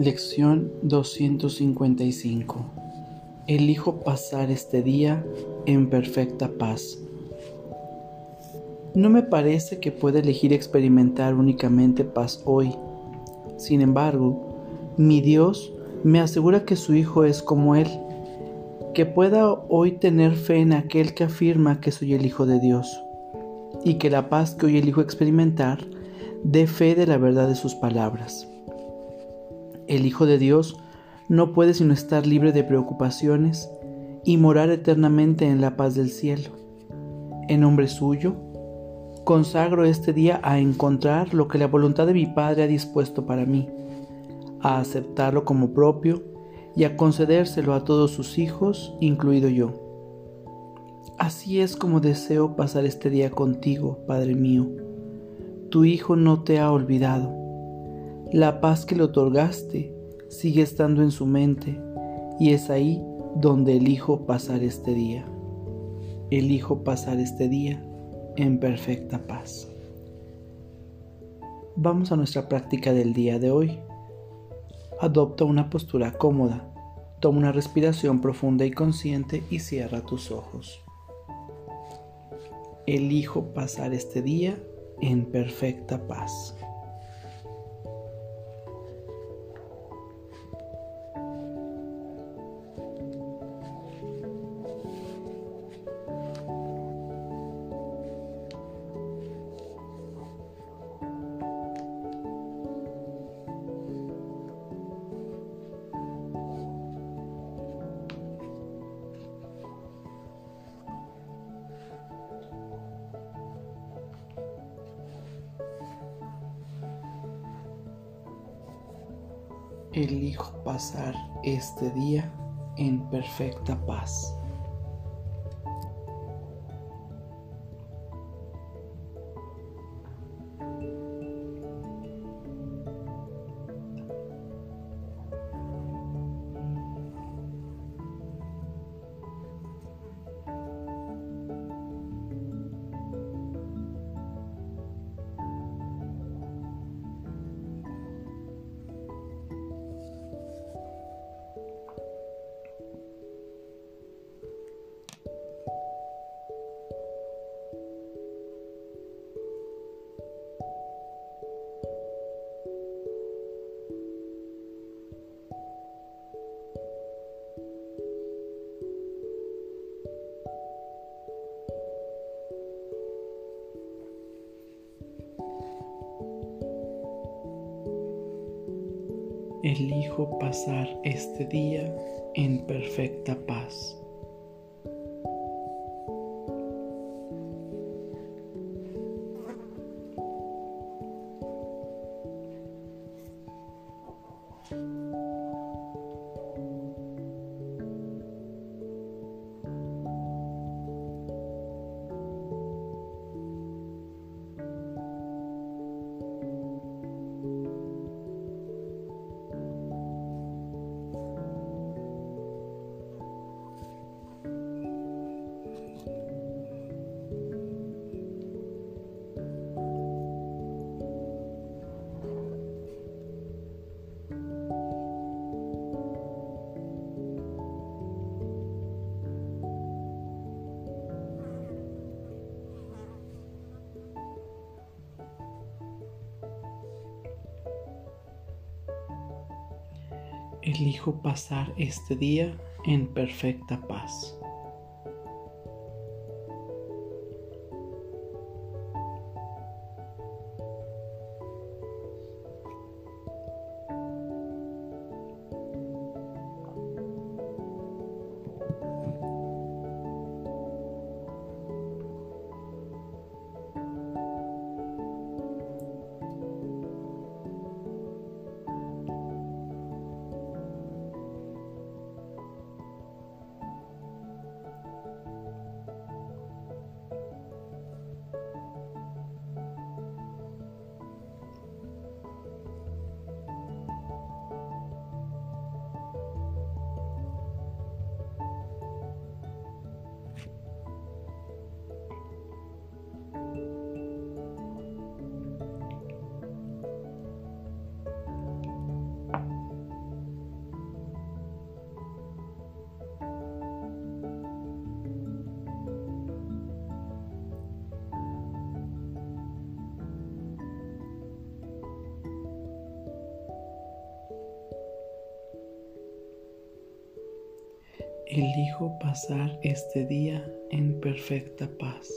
Lección 255. Elijo pasar este día en perfecta paz. No me parece que pueda elegir experimentar únicamente paz hoy. Sin embargo, mi Dios me asegura que su Hijo es como Él, que pueda hoy tener fe en aquel que afirma que soy el Hijo de Dios, y que la paz que hoy elijo experimentar dé fe de la verdad de sus palabras. El Hijo de Dios no puede sino estar libre de preocupaciones y morar eternamente en la paz del cielo. En nombre suyo, consagro este día a encontrar lo que la voluntad de mi Padre ha dispuesto para mí, a aceptarlo como propio y a concedérselo a todos sus hijos, incluido yo. Así es como deseo pasar este día contigo, Padre mío. Tu Hijo no te ha olvidado. La paz que le otorgaste sigue estando en su mente y es ahí donde elijo pasar este día. Elijo pasar este día en perfecta paz. Vamos a nuestra práctica del día de hoy. Adopta una postura cómoda, toma una respiración profunda y consciente y cierra tus ojos. Elijo pasar este día en perfecta paz. Elijo pasar este día en perfecta paz. Elijo pasar este día en perfecta paz. Elijo pasar este día en perfecta paz. Elijo pasar este día en perfecta paz.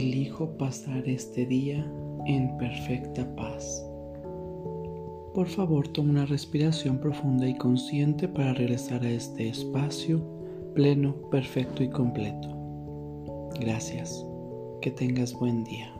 Elijo pasar este día en perfecta paz. Por favor, toma una respiración profunda y consciente para regresar a este espacio pleno, perfecto y completo. Gracias. Que tengas buen día.